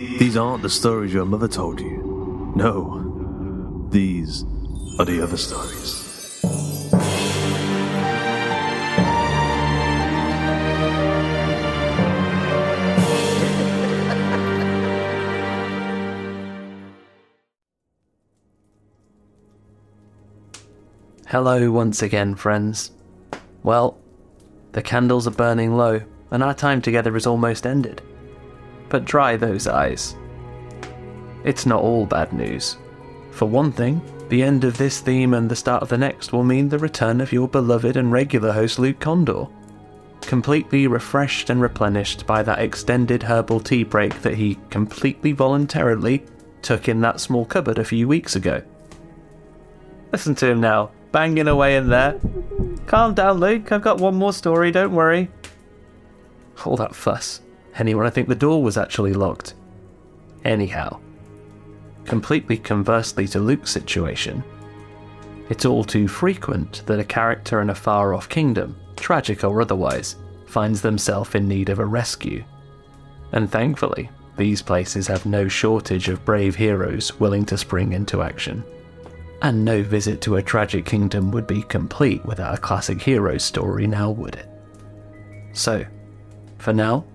These aren't the stories your mother told you. No, these are the other stories. Hello once again, friends. Well, the candles are burning low, and our time together is almost ended. But dry those eyes. It's not all bad news. For one thing, the end of this theme and the start of the next will mean the return of your beloved and regular host Luke Kondor. Completely refreshed and replenished by that extended herbal tea break that he completely voluntarily took in that small cupboard a few weeks ago. Listen to him now, banging away in there. Calm down, Luke. I've got one more story, don't worry. All that fuss. Anyone, I think the door was actually locked. Anyhow, completely conversely to Luke's situation, it's all too frequent that a character in a far off kingdom, tragic or otherwise, finds themselves in need of a rescue. And thankfully, these places have no shortage of brave heroes willing to spring into action. And no visit to a tragic kingdom would be complete without a classic hero story, now would it? So, for now,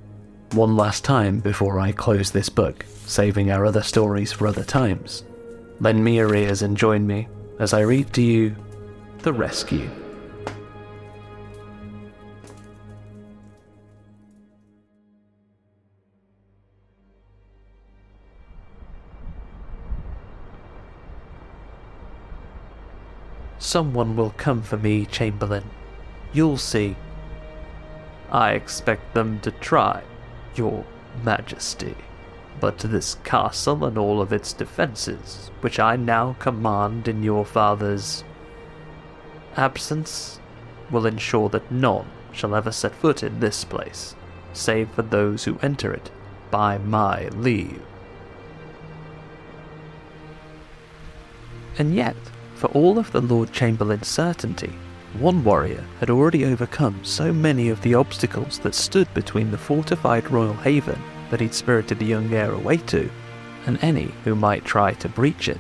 one last time before I close this book, saving our other stories for other times, lend me your ears and join me as I read to you The Rescue. Someone will come for me, Chamberlain. You'll see. I expect them to try, Your Majesty. But this castle and all of its defences, which I now command in your father's absence, will ensure that none shall ever set foot in this place, save for those who enter it by my leave. And yet, for all of the Lord Chamberlain's certainty, one warrior had already overcome so many of the obstacles that stood between the fortified royal haven that he'd spirited the young heir away to, and any who might try to breach it.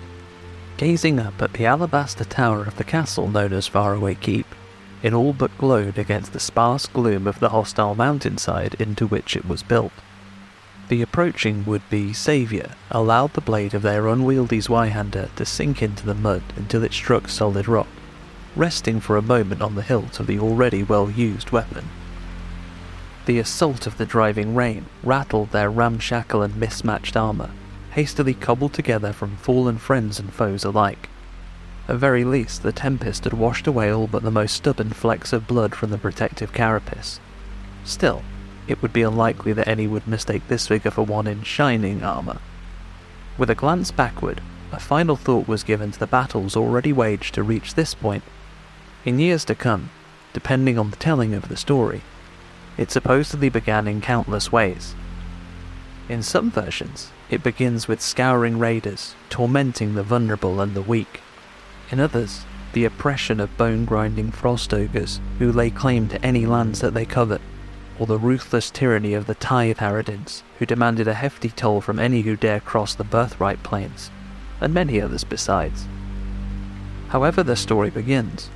Gazing up at the alabaster tower of the castle known as Faraway Keep, it all but glowed against the sparse gloom of the hostile mountainside into which it was built. The approaching would-be saviour allowed the blade of their unwieldy Zweihander to sink into the mud until it struck solid rock, resting for a moment on the hilt of the already well-used weapon. The assault of the driving rain rattled their ramshackle and mismatched armour, hastily cobbled together from fallen friends and foes alike. At very least, the tempest had washed away all but the most stubborn flecks of blood from the protective carapace. Still, it would be unlikely that any would mistake this figure for one in shining armour. With a glance backward, a final thought was given to the battles already waged to reach this point. In years to come, depending on the telling of the story, it supposedly began in countless ways. In some versions, it begins with scouring raiders, tormenting the vulnerable and the weak. In others, the oppression of bone grinding frost ogres who lay claim to any lands that they covet, or the ruthless tyranny of the tithe harridans who demanded a hefty toll from any who dare cross the birthright plains, and many others besides. However the story begins,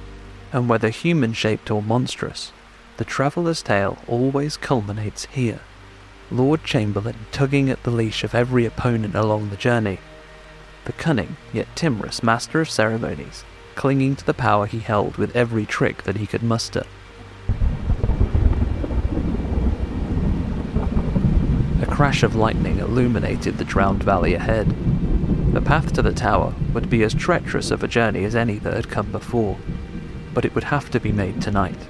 and whether human shaped or monstrous, the traveller's tale always culminates here. Lord Chamberlain tugging at the leash of every opponent along the journey. The cunning yet timorous master of ceremonies, clinging to the power he held with every trick that he could muster. A crash of lightning illuminated the drowned valley ahead. The path to the tower would be as treacherous of a journey as any that had come before, but it would have to be made tonight.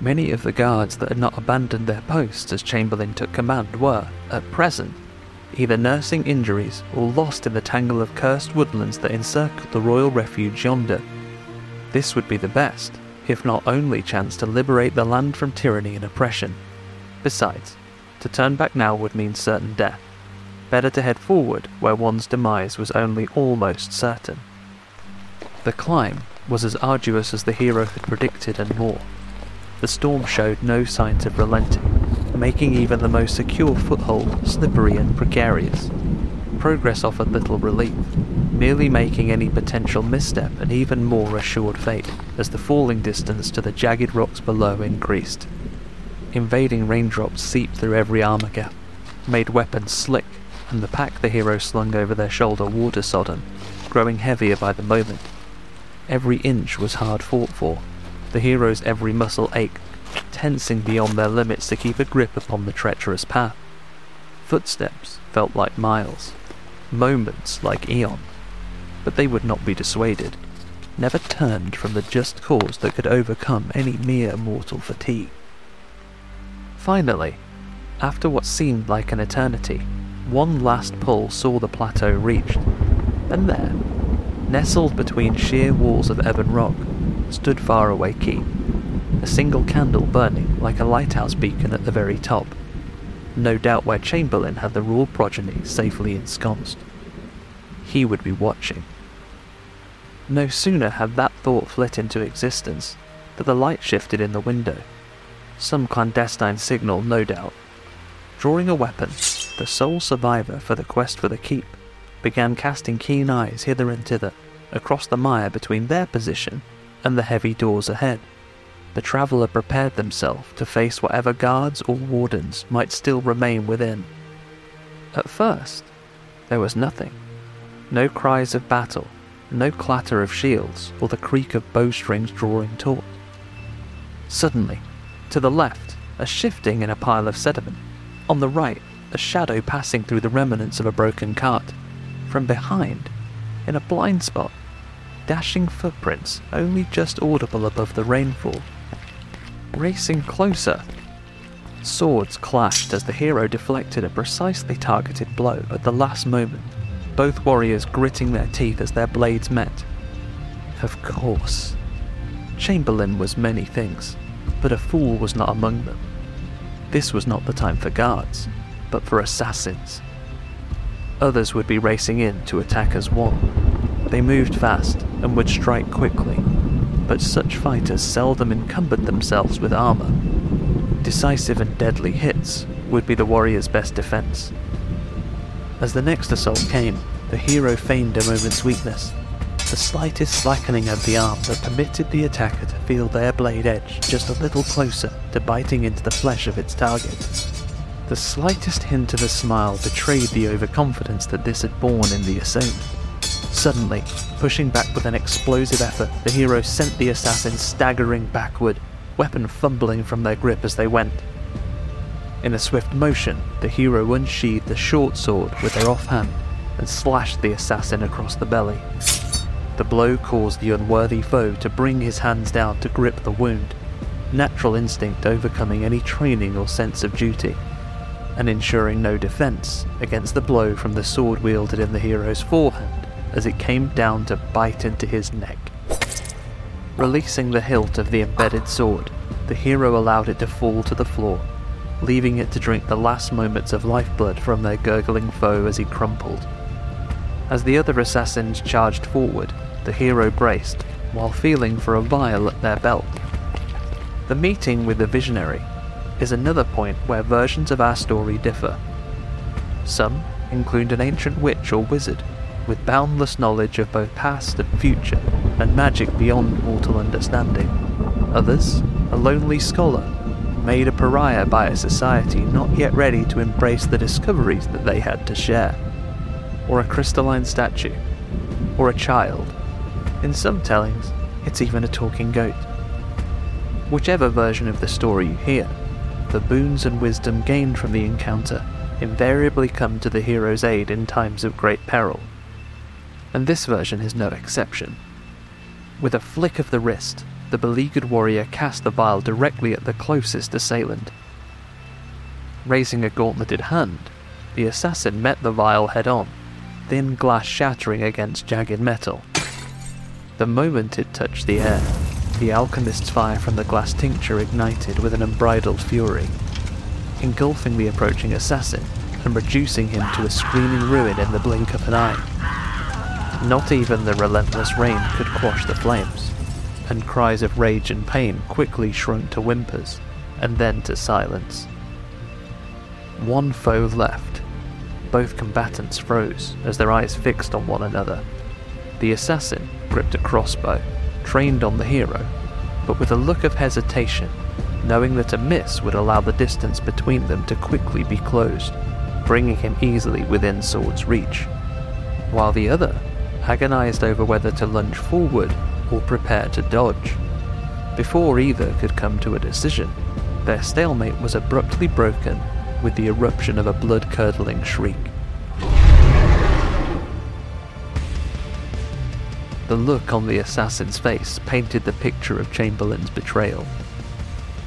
Many of the guards that had not abandoned their posts as Chamberlain took command were, at present, either nursing injuries or lost in the tangle of cursed woodlands that encircled the royal refuge yonder. This would be the best, if not only chance to liberate the land from tyranny and oppression. Besides, to turn back now would mean certain death. Better to head forward where one's demise was only almost certain. The climb was as arduous as the hero had predicted and more. The storm showed no signs of relenting, making even the most secure foothold slippery and precarious. Progress offered little relief, merely making any potential misstep an even more assured fate as the falling distance to the jagged rocks below increased. Invading raindrops seeped through every armor gap, made weapons slick, and the pack the hero slung over their shoulder water sodden, growing heavier by the moment. Every inch was hard fought for, the hero's every muscle ached, tensing beyond their limits to keep a grip upon the treacherous path. Footsteps felt like miles, moments like eon, but they would not be dissuaded, never turned from the just cause that could overcome any mere mortal fatigue. Finally, after what seemed like an eternity, one last pull saw the plateau reached, and there, nestled between sheer walls of ebon rock, stood Faraway Keep, a single candle burning like a lighthouse beacon at the very top, no doubt where Chamberlain had the royal progeny safely ensconced. He would be watching. No sooner had that thought flit into existence that the light shifted in the window. Some clandestine signal, no doubt. Drawing a weapon, the sole survivor for the quest for the keep began casting keen eyes hither and thither across the mire between their position and the heavy doors ahead. The traveller prepared themselves to face whatever guards or wardens might still remain within. At first, there was nothing. No cries of battle, no clatter of shields or the creak of bowstrings drawing taut. Suddenly, to the left, a shifting in a pile of sediment. On the right, a shadow passing through the remnants of a broken cart. From behind, in a blind spot, dashing footprints only just audible above the rainfall. Racing closer. Swords clashed as the hero deflected a precisely targeted blow at the last moment, both warriors gritting their teeth as their blades met. Of course. Chamberlain was many things, but a fool was not among them. This was not the time for guards, but for assassins. Others would be racing in to attack as one, they moved fast and would strike quickly, but such fighters seldom encumbered themselves with armor. Decisive and deadly hits would be the warrior's best defense. As the next assault came, the hero feigned a moment's weakness, the slightest slackening of the arm that permitted the attacker to feel their blade edge just a little closer to biting into the flesh of its target. The slightest hint of a smile betrayed the overconfidence that this had borne in the assailant. Suddenly, pushing back with an explosive effort, the hero sent the assassins staggering backward, weapon fumbling from their grip as they went. In a swift motion, the hero unsheathed a short sword with their offhand and slashed the assassin across the belly. The blow caused the unworthy foe to bring his hands down to grip the wound, natural instinct overcoming any training or sense of duty, and ensuring no defense against the blow from the sword wielded in the hero's forehand as it came down to bite into his neck. Releasing the hilt of the embedded sword, the hero allowed it to fall to the floor, leaving it to drink the last moments of lifeblood from their gurgling foe as he crumpled. As the other assassins charged forward, the hero braced, while feeling for a vial at their belt. The meeting with the visionary is another point where versions of our story differ. Some include an ancient witch or wizard with boundless knowledge of both past and future and magic beyond mortal understanding. Others, a lonely scholar, made a pariah by a society not yet ready to embrace the discoveries that they had to share. Or a crystalline statue, or a child. In some tellings, it's even a talking goat. Whichever version of the story you hear, the boons and wisdom gained from the encounter invariably come to the hero's aid in times of great peril. And this version is no exception. With a flick of the wrist, the beleaguered warrior cast the vial directly at the closest assailant. Raising a gauntleted hand, the assassin met the vial head on, thin glass shattering against jagged metal. The moment it touched the air, the alchemist's fire from the glass tincture ignited with an unbridled fury, engulfing the approaching assassin and reducing him to a screaming ruin in the blink of an eye. Not even the relentless rain could quash the flames, and cries of rage and pain quickly shrunk to whimpers, and then to silence. One foe left. Both combatants froze as their eyes fixed on one another. The assassin gripped a crossbow, trained on the hero, but with a look of hesitation, knowing that a miss would allow the distance between them to quickly be closed, bringing him easily within sword's reach, while the other agonized over whether to lunge forward or prepare to dodge. Before either could come to a decision, their stalemate was abruptly broken with the eruption of a blood curdling shriek. The look on the assassin's face painted the picture of Chamberlain's betrayal.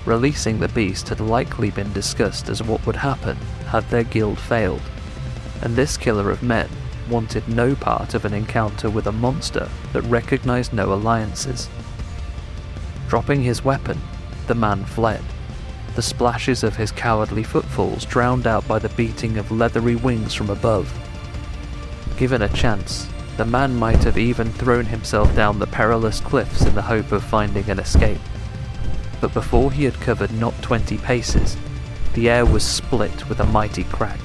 Releasing the beast had likely been discussed as what would happen had their guild failed, and this killer of men wanted no part of an encounter with a monster that recognized no alliances. Dropping his weapon, the man fled, the splashes of his cowardly footfalls drowned out by the beating of leathery wings from above. Given a chance, the man might have even thrown himself down the perilous cliffs in the hope of finding an escape. But before he had covered not twenty paces, the air was split with a mighty crack.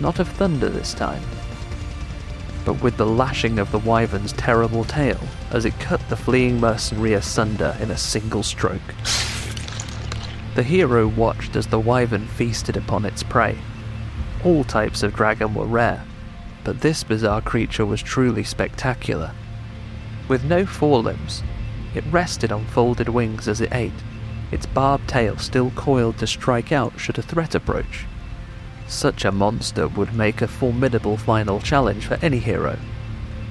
Not of thunder this time, but with the lashing of the wyvern's terrible tail as it cut the fleeing mercenary asunder in a single stroke. The hero watched as the wyvern feasted upon its prey. All types of dragon were rare, but this bizarre creature was truly spectacular. With no forelimbs, it rested on folded wings as it ate, its barbed tail still coiled to strike out should a threat approach. Such a monster would make a formidable final challenge for any hero,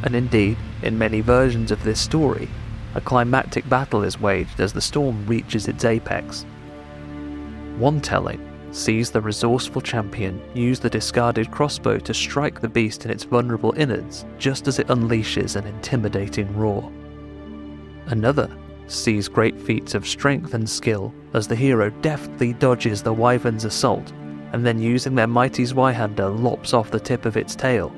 and indeed, in many versions of this story, a climactic battle is waged as the storm reaches its apex. One telling sees the resourceful champion use the discarded crossbow to strike the beast in its vulnerable innards just as it unleashes an intimidating roar. Another sees great feats of strength and skill as the hero deftly dodges the wyvern's assault and then using their mighty Zweihander lops off the tip of its tail,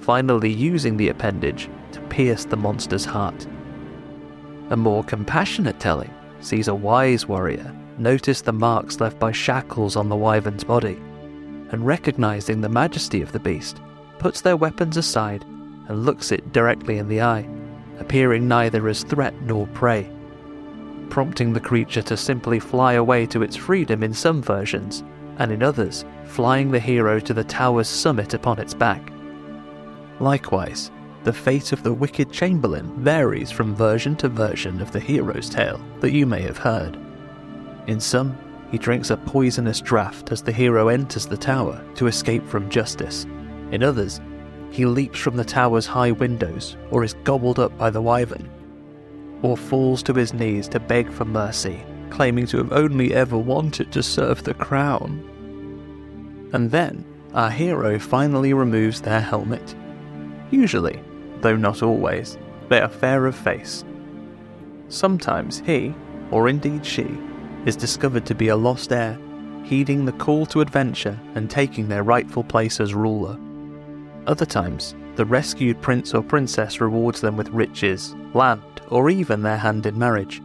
finally using the appendage to pierce the monster's heart. A more compassionate telling sees a wise warrior notice the marks left by shackles on the wyvern's body, and recognizing the majesty of the beast, puts their weapons aside and looks it directly in the eye, appearing neither as threat nor prey, prompting the creature to simply fly away to its freedom in some versions, and in others, flying the hero to the tower's summit upon its back. Likewise, the fate of the wicked Chamberlain varies from version to version of the hero's tale that you may have heard. In some, he drinks a poisonous draught as the hero enters the tower to escape from justice. In others, he leaps from the tower's high windows or is gobbled up by the wyvern, or falls to his knees to beg for mercy, claiming to have only ever wanted to serve the crown. And then, our hero finally removes their helmet. Usually, though not always, they are fair of face. Sometimes he, or indeed she, is discovered to be a lost heir, heeding the call to adventure and taking their rightful place as ruler. Other times, the rescued prince or princess rewards them with riches, land, or even their hand in marriage.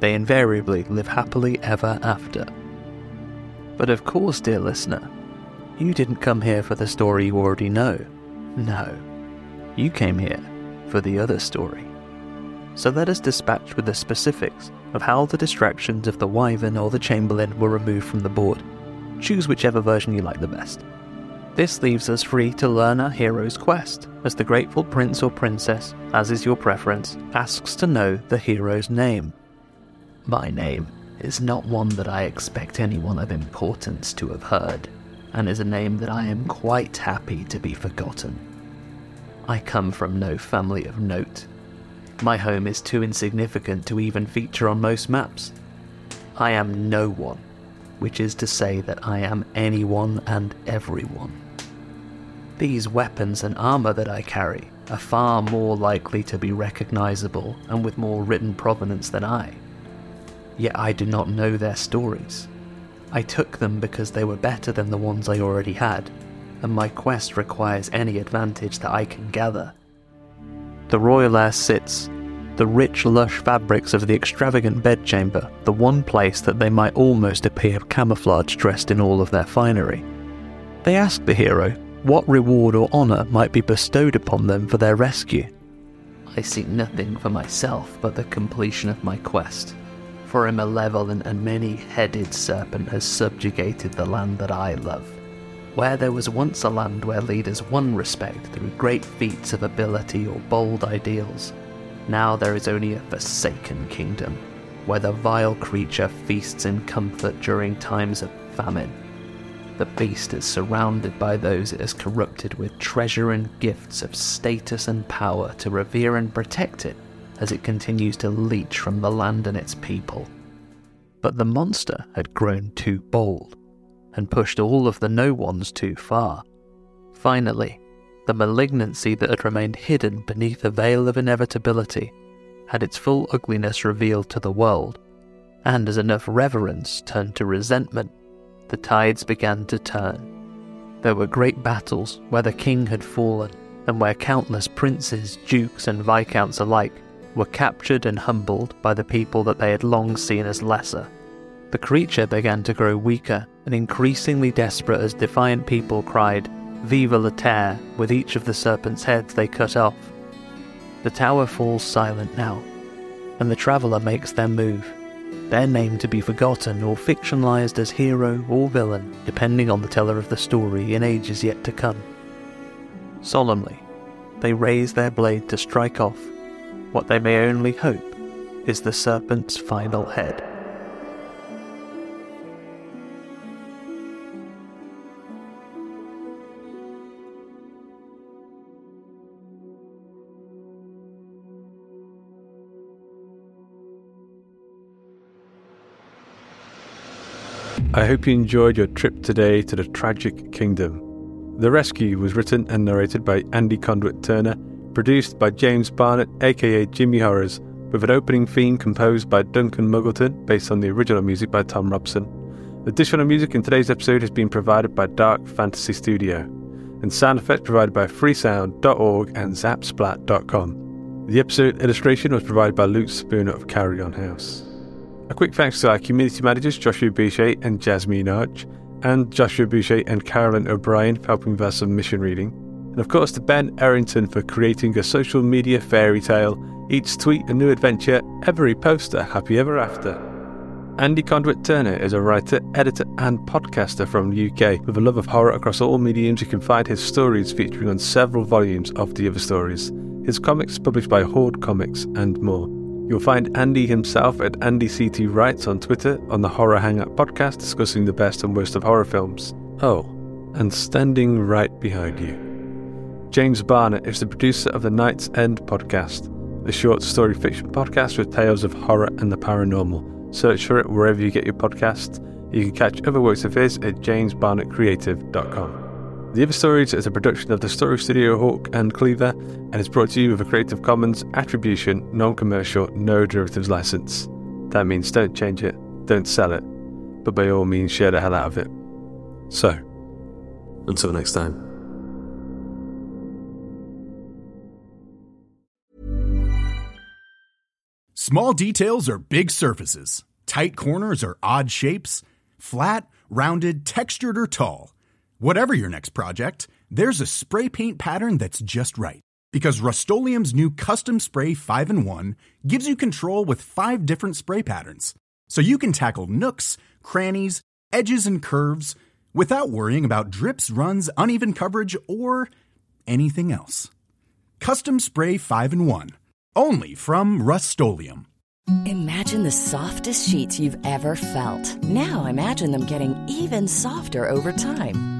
They invariably live happily ever after. But of course, dear listener, you didn't come here for the story you already know. No, you came here for the other story. So let us dispatch with the specifics of how the distractions of the Wyvern or the Chamberlain were removed from the board. Choose whichever version you like the best. This leaves us free to learn our hero's quest, as the grateful prince or princess, as is your preference, asks to know the hero's name. My name is not one that I expect anyone of importance to have heard, and is a name that I am quite happy to be forgotten. I come from no family of note. My home is too insignificant to even feature on most maps. I am no one, which is to say that I am anyone and everyone. These weapons and armour that I carry are far more likely to be recognisable and with more written provenance than I. Yet I do not know their stories. I took them because they were better than the ones I already had, and my quest requires any advantage that I can gather. The royal heir sits, the rich, lush fabrics of the extravagant bedchamber, the one place that they might almost appear camouflaged dressed in all of their finery. They ask the hero what reward or honour might be bestowed upon them for their rescue. I seek nothing for myself but the completion of my quest, for a malevolent and many headed serpent has subjugated the land that I love. Where there was once a land where leaders won respect through great feats of ability or bold ideals, now there is only a forsaken kingdom, where the vile creature feasts in comfort during times of famine the beast is surrounded by those it has corrupted with treasure and gifts of status and power to revere and protect it as it continues to leech from the land and its people. But the monster had grown too bold and pushed all of the no ones too far. Finally, the malignancy that had remained hidden beneath a veil of inevitability had its full ugliness revealed to the world, and as enough reverence turned to resentment, the tides began to turn. There were great battles where the king had fallen, and where countless princes, dukes, and viscounts alike were captured and humbled by the people that they had long seen as lesser. The creature began to grow weaker and increasingly desperate as defiant people cried, Viva la Terre, with each of the serpent's heads they cut off. The tower falls silent now, and the traveller makes their move their name to be forgotten or fictionalized as hero or villain, depending on the teller of the story in ages yet to come. Solemnly, they raise their blade to strike off what they may only hope is the serpent's final head. I hope you enjoyed your trip today to the Tragic Kingdom. The Rescue was written and narrated by Andy Conduit Turner, produced by James Barnett, aka Jimmy Horrors, with an opening theme composed by Duncan Muggleton based on the original music by Thom Robson. Additional music in today's episode has been provided by Dark Fantasy Studio, and sound effects provided by freesound.org and zapsplat.com. The episode illustration was provided by Luke Spooner of Carrion House. A quick thanks to our community managers Joshua Boucher and Jasmine Arch, and Joshua Boucher and Carolyn O'Brien for helping with our submission reading. And of course to Ben Errington for creating a social media fairy tale, each tweet a new adventure, every poster happy ever after. Andy Conduit Turner is a writer, editor, and podcaster from the UK. With a love of horror across all mediums, you can find his stories featuring on several volumes of the other stories. His comics published by Horde Comics and more. You'll find Andy himself at AndyCT Writes on Twitter on the Horror Hangout podcast discussing the best and worst of horror films. Oh, and standing right behind you. James Barnett is the producer of the Night's End podcast, the short story fiction podcast with tales of horror and the paranormal. Search for it wherever you get your podcasts. You can catch other works of his at jamesbarnettcreative.com. The Other Stories is a production of the Story Studio Hawk and Cleaver and is brought to you with a Creative Commons Attribution, Non Commercial, No Derivatives license. That means don't change it, don't sell it, but by all means share the hell out of it. So, Until next time. Small details are big surfaces. Tight corners are odd shapes. Flat, rounded, textured, or tall. Whatever your next project, there's a spray paint pattern that's just right. Because Rust-Oleum Custom Spray 5 in 1 gives you control with five different spray patterns. So you can tackle nooks, crannies, edges, and curves without worrying about drips, runs, uneven coverage, or anything else. Custom Spray 5 in 1. Only from Rust Imagine the softest sheets you've ever felt. Now imagine them getting even softer over time.